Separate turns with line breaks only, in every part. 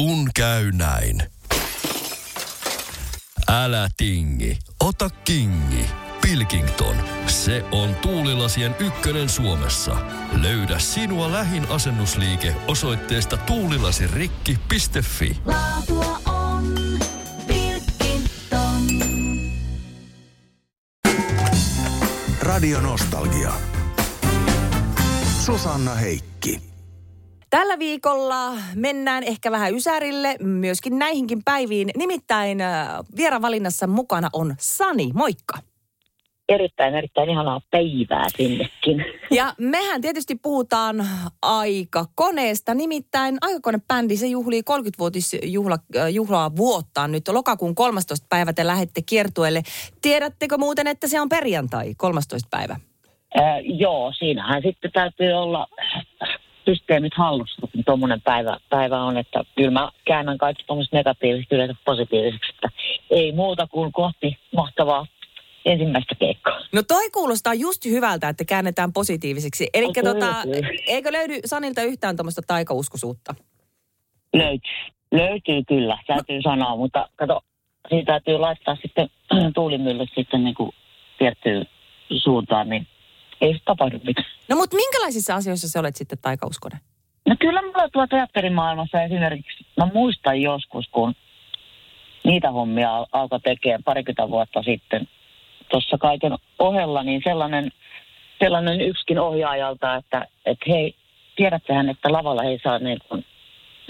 Kun käy näin. Älä tingi, ota kingi. Pilkington, se on tuulilasien ykkönen Suomessa. Löydä sinua lähin asennusliike osoitteesta tuulilasirikki.fi.
Laatua on Pilkington.
Radio Nostalgia. Susanna Heikki.
Tällä viikolla mennään ehkä vähän Ysärille, myöskin näihinkin päiviin. Nimittäin äh, vieravalinnassa mukana on Sani. Moikka!
erittäin, erittäin ihanaa päivää sinnekin.
Ja mehän tietysti puhutaan aikakoneesta, nimittäin aikakonebändi, se juhlii 30-vuotisjuhlaa vuottaan nyt lokakuun 13. päivä te lähette kiertueelle. Tiedättekö muuten, että se on perjantai 13. päivä?
Ää, joo, siinähän sitten täytyy olla systeemit hallussa, kun tuommoinen päivä, päivä on, että kyllä mä käännän kaikki tuommoiset negatiiviset yleensä positiiviseksi, että ei muuta kuin kohti mahtavaa ensimmäistä keikkaa.
No toi kuulostaa just hyvältä, että käännetään positiiviseksi. Eli
No
tota, eikö löydy Sanilta yhtään tuommoista taikauskoisuutta?
Löytyy, löytyy kyllä, täytyy sanoa, mutta kato, siinä täytyy laittaa sitten tuulimyllyt sitten niin kuin tiettyyn suuntaan, niin ei se tapahdu mitään.
No mutta minkälaisissa asioissa sä olet sitten taikauskonen?
No kyllä mulla tuolla teatterimaailmassa esimerkiksi, mä muistan joskus, kun niitä hommia al- alkoi tekemään parikymmentä vuotta sitten tuossa kaiken ohella, niin sellainen, sellainen yksikin ohjaajalta, että, että hei, tiedättehän, että lavalla ei saa niin kuin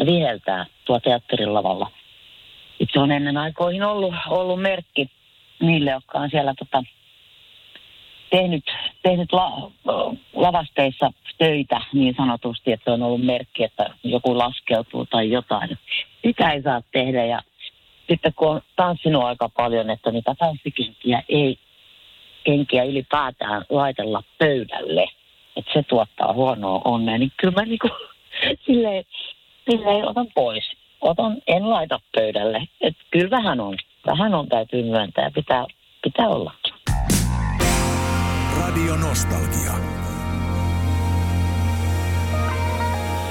viheltää tuo teatterin lavalla. Et se on ennen aikoihin ollut, ollut merkki niille, jotka on siellä tota, tehnyt, tehnyt la, lavasteissa töitä niin sanotusti, että on ollut merkki, että joku laskeutuu tai jotain. Sitä ei saa tehdä ja sitten kun on tanssinut aika paljon, että niitä tanssikenkiä ei kenkiä ylipäätään laitella pöydälle, että se tuottaa huonoa onnea, niin kyllä mä niinku silleen, silleen otan pois. Otan, en laita pöydälle. että kyllä vähän on, vähän on täytyy myöntää pitää, pitää olla.
Radio Nostalgia.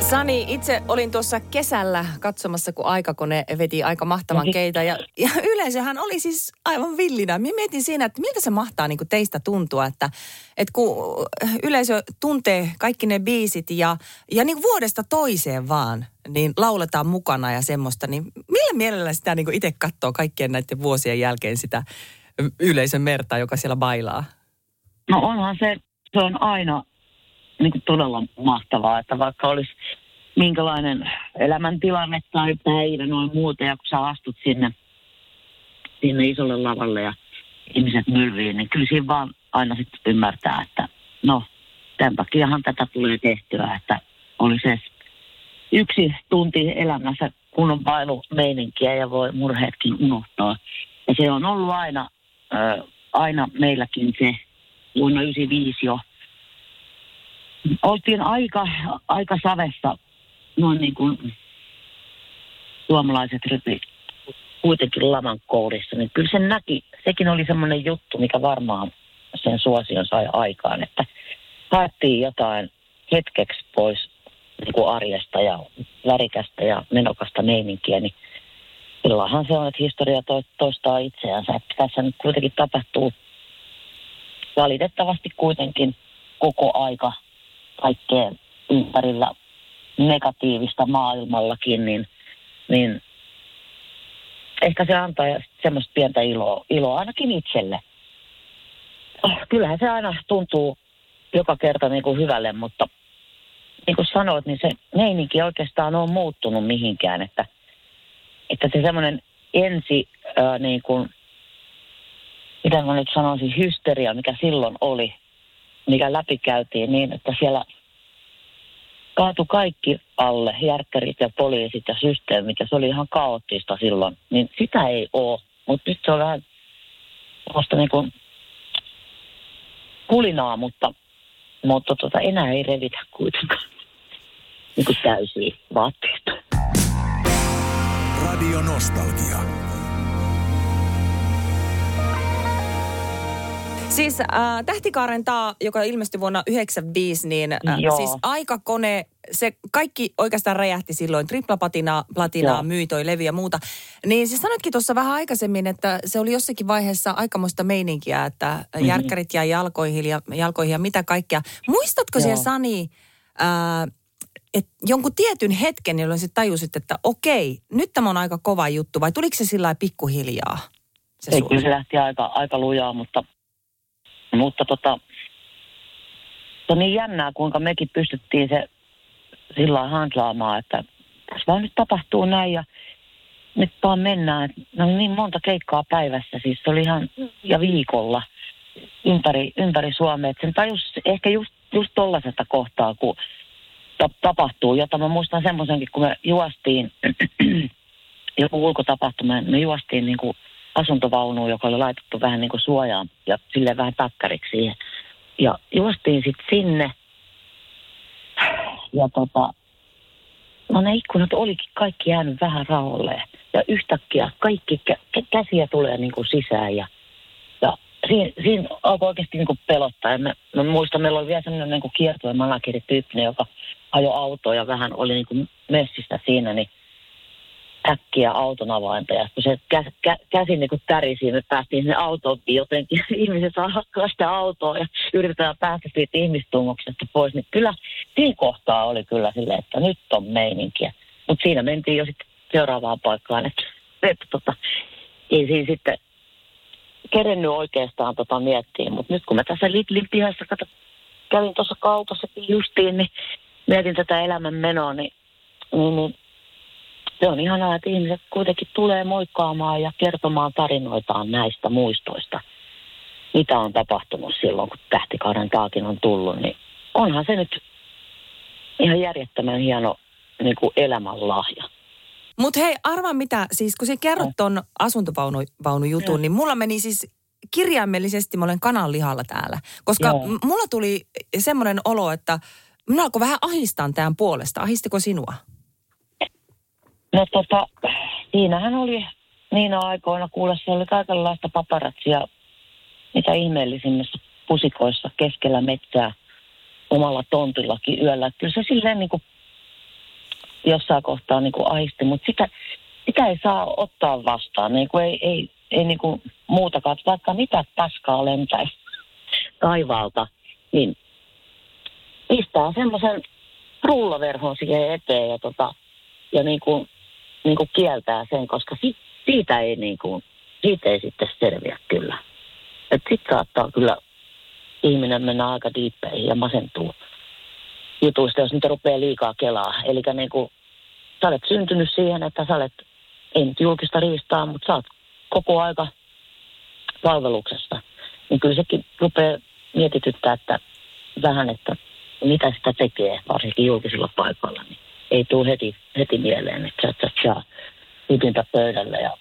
Sani, itse olin tuossa kesällä katsomassa, kun aikakone veti aika mahtavan
Mhm.
keitä. Ja, ja yleisöhän oli siis aivan villinä. Minä mietin siinä, että miltä se mahtaa niin kuin teistä tuntua, että, että kun yleisö tuntee kaikki ne biisit ja, ja niin vuodesta toiseen vaan, niin lauletaan mukana ja semmoista. Niin millä mielellä sitä niin kuin itse katsoo kaikkien näiden vuosien jälkeen sitä yleisön merta, joka siellä bailaa?
No onhan se, se on aina niin kuin todella mahtavaa, että vaikka olisi minkälainen elämäntilanne tai päivä noin muuta, ja kun sä astut sinne, sinne isolle lavalle ja ihmiset mylviin, niin kyllä siinä vaan aina sitten ymmärtää, että no, tämän takiahan tätä tulee tehtyä, että oli se yksi tunti elämässä kunnon bailumeininkiä ja voi murheetkin unohtaa. Ja se on ollut aina, ö, aina meilläkin se vuonna 95 jo. Oltiin aika, aika savessa noin niin kuin suomalaiset rypit kuitenkin laman kourissa, niin kyllä se näki, sekin oli semmoinen juttu, mikä varmaan sen suosion sai aikaan, että haettiin jotain hetkeksi pois niin kuin arjesta ja värikästä ja menokasta meininkiä, niin silloinhan se on, että historia to- toistaa itseänsä. Tässä nyt kuitenkin tapahtuu valitettavasti kuitenkin koko aika kaikkea ympärillä negatiivista maailmallakin, niin, niin ehkä se antaa semmoista pientä iloa, iloa ainakin itselle. Oh, Kyllähän se aina tuntuu joka kerta niin kuin hyvälle, mutta niin kuin sanoit, niin se meininki oikeastaan on muuttunut mihinkään, että, että se semmoinen ensi ää, niin kuin, mitä mä nyt sanoisin, hysteria, mikä silloin oli, mikä läpikäytiin niin, että siellä kaatu kaikki alle, järkkärit ja poliisit ja systeemit, ja se oli ihan kaoottista silloin, niin sitä ei ole. Mutta nyt se on vähän tuosta niin kuin kulinaa, mutta, mutta tota, enää ei revitä kuitenkaan niin kuin täysiä vaatteita.
Radio Nostalgia.
Siis äh, Tähtikaaren taa, joka ilmestyi vuonna 1995, niin äh,
Joo.
siis aikakone, se kaikki oikeastaan räjähti silloin. Triplapatinaa, platinaa,
Joo.
myi toi levy ja muuta. Niin siis sanoitkin tuossa vähän aikaisemmin, että se oli jossakin vaiheessa aikamoista meininkiä, että mm-hmm. järkkärit jäi jalkoihin ja, jalkoihin ja mitä kaikkea. Muistatko
Joo.
siellä Sani, äh, että jonkun tietyn hetken, jolloin sä tajusit, että okei, nyt tämä on aika kova juttu, vai tuliko se sillä pikkuhiljaa? Se
Ei, kyllä se lähti aika, aika lujaa, mutta, mutta tota, se on niin jännää, kuinka mekin pystyttiin se sillä lailla että tässä vaan nyt tapahtuu näin ja nyt vaan mennään. No niin monta keikkaa päivässä, siis se oli ihan ja viikolla ympäri, ympäri Suomea. Et sen tajus ehkä just, just tollaisesta kohtaa, kun ta- tapahtuu, jota mä muistan semmoisenkin, kun me juostiin joku ulkotapahtuma, me juostiin niin kuin asuntovaunuun, joka oli laitettu vähän niin kuin suojaan ja silleen vähän takkariksi siihen. Ja juostiin sitten sinne. Ja tota, no ne ikkunat olikin kaikki jäänyt vähän raolleen. Ja yhtäkkiä kaikki kä- kä- käsiä tulee niin kuin sisään ja, ja siinä, siinä alkoi oikeasti niin kuin pelottaa. Ja mä, mä muistan, meillä oli vielä sellainen niin kiertue joka ajoi autoa ja vähän oli niin kuin messissä siinä, niin äkkiä auton avainta ja kun se kä, kä, käsi niin kuin tärisi, me päästiin sinne autoon jotenkin. Ihmiset saa hakkaa sitä autoa ja yritetään päästä siitä ihmistungoksesta pois. Niin kyllä siinä kohtaa oli kyllä silleen, että nyt on meininkiä. Mutta siinä mentiin jo sitten seuraavaan paikkaan, että, että tota, ei siinä sitten kerennyt oikeastaan tota miettiä. Mutta nyt kun mä tässä Lidlin pihassa kato, kävin tuossa kaupassakin justiin, niin mietin tätä elämän menoa, niin, niin, niin se on ihanaa, että ihmiset kuitenkin tulee moikkaamaan ja kertomaan tarinoitaan näistä muistoista, mitä on tapahtunut silloin, kun tähtikaaren taakin on tullut, niin onhan se nyt ihan järjettömän hieno niin kuin elämänlahja.
Mutta hei, arvaa mitä, siis kun sä kerrot ton asuntovaunujutun, niin mulla meni siis kirjaimellisesti, mä olen kananlihalla täällä. Koska
Joo.
m- mulla tuli semmoinen olo, että minä alkoi vähän ahistaa tämän puolesta. Ahistiko sinua?
No tota, siinähän oli niinä aikoina, kuule, se oli kaikenlaista paparatsia, mitä ihmeellisimmissä pusikoissa keskellä metsää omalla tontillakin yöllä. Kyllä se silleen niin kuin jossain kohtaa niin kuin ahisti, mutta sitä, sitä ei saa ottaa vastaan. Niin kuin ei, ei, ei niin kuin muutakaan, vaikka mitä paskaa lentäisi taivaalta, niin pistää semmoisen rullaverhon siihen eteen ja, tota, ja niin kuin, niin kuin kieltää sen, koska si, siitä, ei niin kuin, siitä ei sitten selviä kyllä. Sitten saattaa kyllä ihminen mennä aika diippeihin ja masentuu jutuista, jos niitä rupeaa liikaa kelaa. Eli niin kuin, sä olet syntynyt siihen, että sä olet, ei nyt julkista riistaa, mutta sä oot koko aika palveluksessa. Niin kyllä sekin rupeaa mietityttää, että vähän, että mitä sitä tekee, varsinkin julkisilla paikoilla, niin ei tule heti, heti mieleen, että sä, sä, sä hypintä pöydälle ja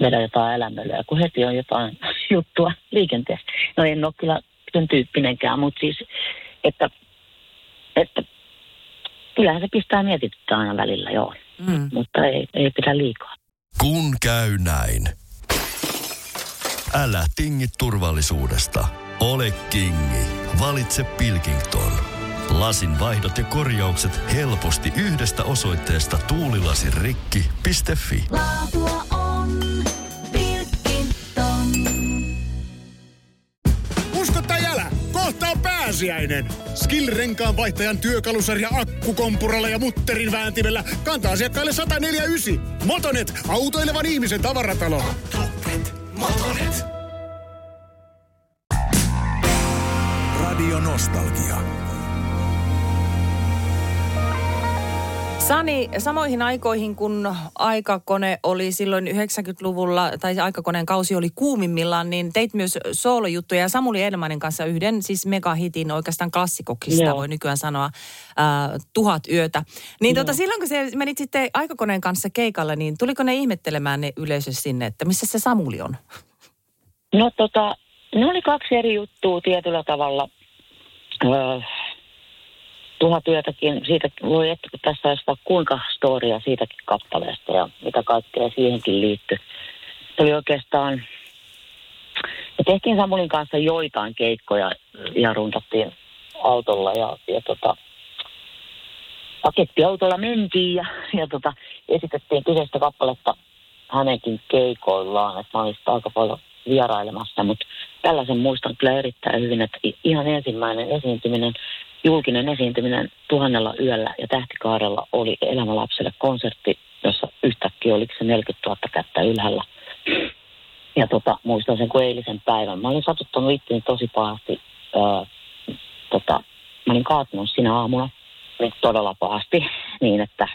vedä jotain elämöllä, kun heti on jotain juttua liikenteessä. No en ole kyllä sen tyyppinenkään, mutta siis, että, että kyllähän se pistää mietityttää aina välillä, joo.
Mm.
Mutta ei, ei pidä liikaa.
Kun käy näin. Älä tingi turvallisuudesta. Ole kingi. Valitse Pilkington. Lasin vaihdot ja korjaukset helposti yhdestä osoitteesta tuulilasirikki.fi.
Laatua on Pilkington.
Usko tai älä, kohta on pääsiäinen. Skill-renkaan vaihtajan työkalusarja akkukompuralla ja mutterin vääntimellä kantaa asiakkaille 149. Motonet, autoilevan ihmisen tavaratalo. Motonet, Motonet.
Radio Nostalgia.
Sani, samoihin aikoihin kun aikakone oli silloin 90-luvulla, tai aikakoneen kausi oli kuumimmillaan, niin teit myös soolojuttuja ja Samuli Edelmanin kanssa yhden siis megahitin oikeastaan klassikoksista,
Joo.
voi nykyään sanoa, ää, tuhat yötä. Niin
Joo.
tota, silloin kun se menit sitten aikakoneen kanssa keikalle, niin tuliko ne ihmettelemään ne yleisö sinne, että missä se Samuli on?
No tota, ne oli kaksi eri juttua tietyllä tavalla. Öö, tuhat yötäkin, siitä voi että tässä olisi vaikka kuinka storia siitäkin kappaleesta ja mitä kaikkea siihenkin liittyy. Se oli oikeastaan Me tehtiin Samulin kanssa joitain keikkoja ja runtattiin autolla ja, ja tota, pakettiautolla mentiin ja, ja tota, esitettiin kyseistä kappaletta hänenkin keikoillaan, että mä olin aika paljon vierailemassa, mutta tällaisen muistan kyllä erittäin hyvin, että ihan ensimmäinen esiintyminen, julkinen esiintyminen tuhannella yöllä ja tähtikaarella oli elämälapselle konsertti, jossa yhtäkkiä oliko se 40 000 kättä ylhäällä. Ja tota, muistan sen kuin eilisen päivän. Mä olin satuttanut itseäni tosi pahasti. Öö, tota, mä olin kaatunut sinä aamuna niin todella pahasti niin, että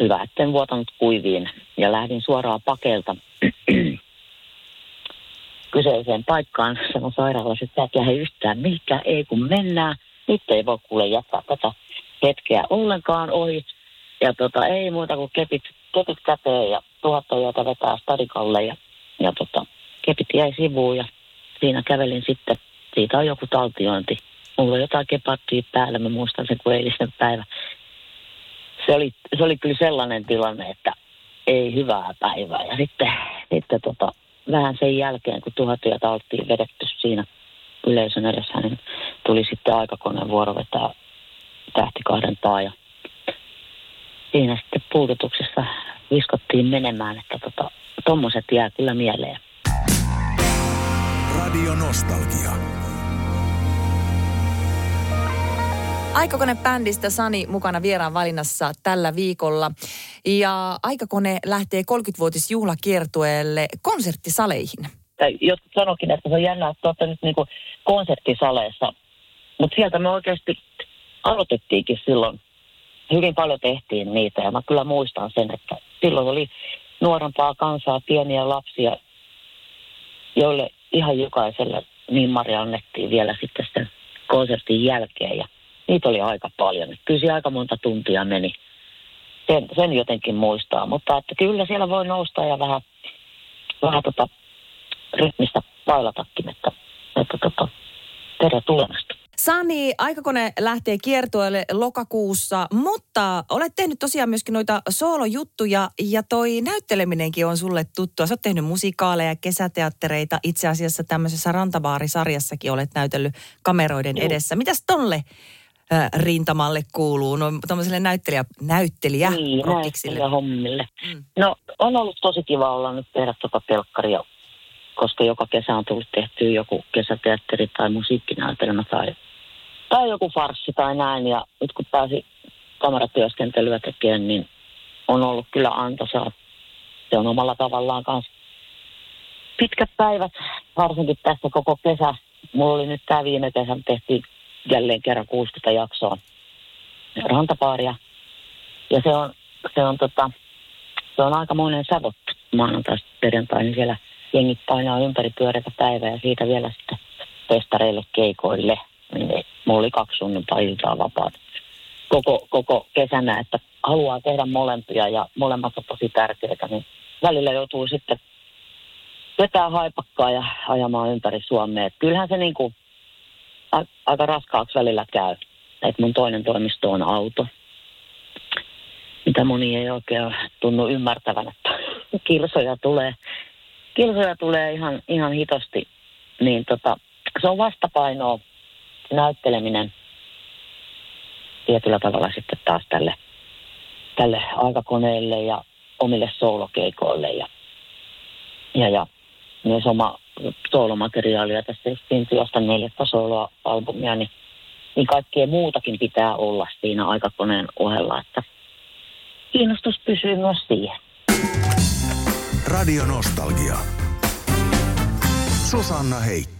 hyvä, etten vuotanut kuiviin. Ja lähdin suoraan pakelta kyseiseen paikkaan. Sanoin sairaalassa, että et lähde yhtään mihinkään, ei kun mennään. Nyt ei voi kuule jättää tätä hetkeä ollenkaan ohi. Ja tota, ei muuta kuin kepit, kepit käteen ja tuhatta joita vetää stadikalle ja, ja tota, kepit jäi sivuun ja siinä kävelin sitten. Siitä on joku taltiointi. Mulla on jotain kepattia päällä, mä muistan sen kuin eilisen päivä. Se oli, se oli kyllä sellainen tilanne, että ei hyvää päivää. Ja sitten, sitten tota, vähän sen jälkeen, kun tuhatyötä oltiin vedetty siinä yleisön edessä, niin tuli sitten aikakoneen vuoro vetää tähtikahden ja siinä sitten puututuksessa viskottiin menemään, että tota, tommoset jää kyllä mieleen.
Radio Nostalgia.
Aikakone-bändistä Sani mukana vieraan valinnassa tällä viikolla. Ja Aikakone lähtee 30-vuotisjuhlakiertueelle konserttisaleihin.
Jotkut sanokin, että se on jännä, että olette nyt niin konserttisaleissa. Mutta sieltä me oikeasti aloitettiinkin silloin. Hyvin paljon tehtiin niitä ja mä kyllä muistan sen, että silloin oli nuorempaa kansaa, pieniä lapsia, joille ihan jokaiselle niin Maria annettiin vielä sitten sen konsertin jälkeen. Ja niitä oli aika paljon. Kyllä aika monta tuntia meni. Sen, sen jotenkin muistaa, mutta että kyllä siellä voi nousta ja vähän, vähän tota rytmistä pailatakin, että, että tota, tervetulemasta.
Sani, aikakone lähtee kiertueelle lokakuussa, mutta olet tehnyt tosiaan myöskin noita soolojuttuja ja toi näytteleminenkin on sulle tuttua. Sä oot tehnyt musikaaleja, kesäteattereita, itse asiassa tämmöisessä rantavaarisarjassakin olet näytellyt kameroiden Joo. edessä. Mitäs tonne rintamalle kuuluu, no tuommoiselle näyttelijä, näyttelijä
niin, näyttelijä hommille. Mm. No on ollut tosi kiva olla nyt tehdä tuota telkkaria, koska joka kesä on tullut tehty joku kesäteatteri tai musiikkinäytelmä tai, tai joku farssi tai näin. Ja nyt kun pääsi kameratyöskentelyä tekemään, niin on ollut kyllä antoisaa. Se on omalla tavallaan kanssa pitkät päivät, varsinkin tässä koko kesä. Mulla oli nyt tämä viime kesän tehtiin jälleen kerran 60 jaksoa rantapaaria. Ja se on, se on, tota, se on aika monen sävot maanantaista perjantai, niin siellä jengit painaa ympäri pyöreitä päivää ja siitä vielä sitten festareille, keikoille. Niin mulla oli kaksi sunnuntai-iltaa vapaat koko, koko kesänä, että haluaa tehdä molempia ja molemmat on tosi tärkeitä, niin välillä joutuu sitten vetää haipakkaa ja ajamaan ympäri Suomea. Et kyllähän se niin kuin a, aika raskaaksi välillä käy. Että mun toinen toimisto on auto. Mitä moni ei oikein tunnu ymmärtävän, että kilsoja tulee. Kilsoja tulee ihan, ihan hitosti. Niin tota, se on vastapainoa näytteleminen tietyllä tavalla sitten taas tälle, tälle aikakoneelle ja omille soolokeikoille ja, ja, ja myös oma soolomateriaalia tässä just neljättä sooloalbumia, niin, niin kaikkea muutakin pitää olla siinä aikakoneen ohella, että kiinnostus pysyy myös siihen.
Radio Nostalgia. Susanna Heikki.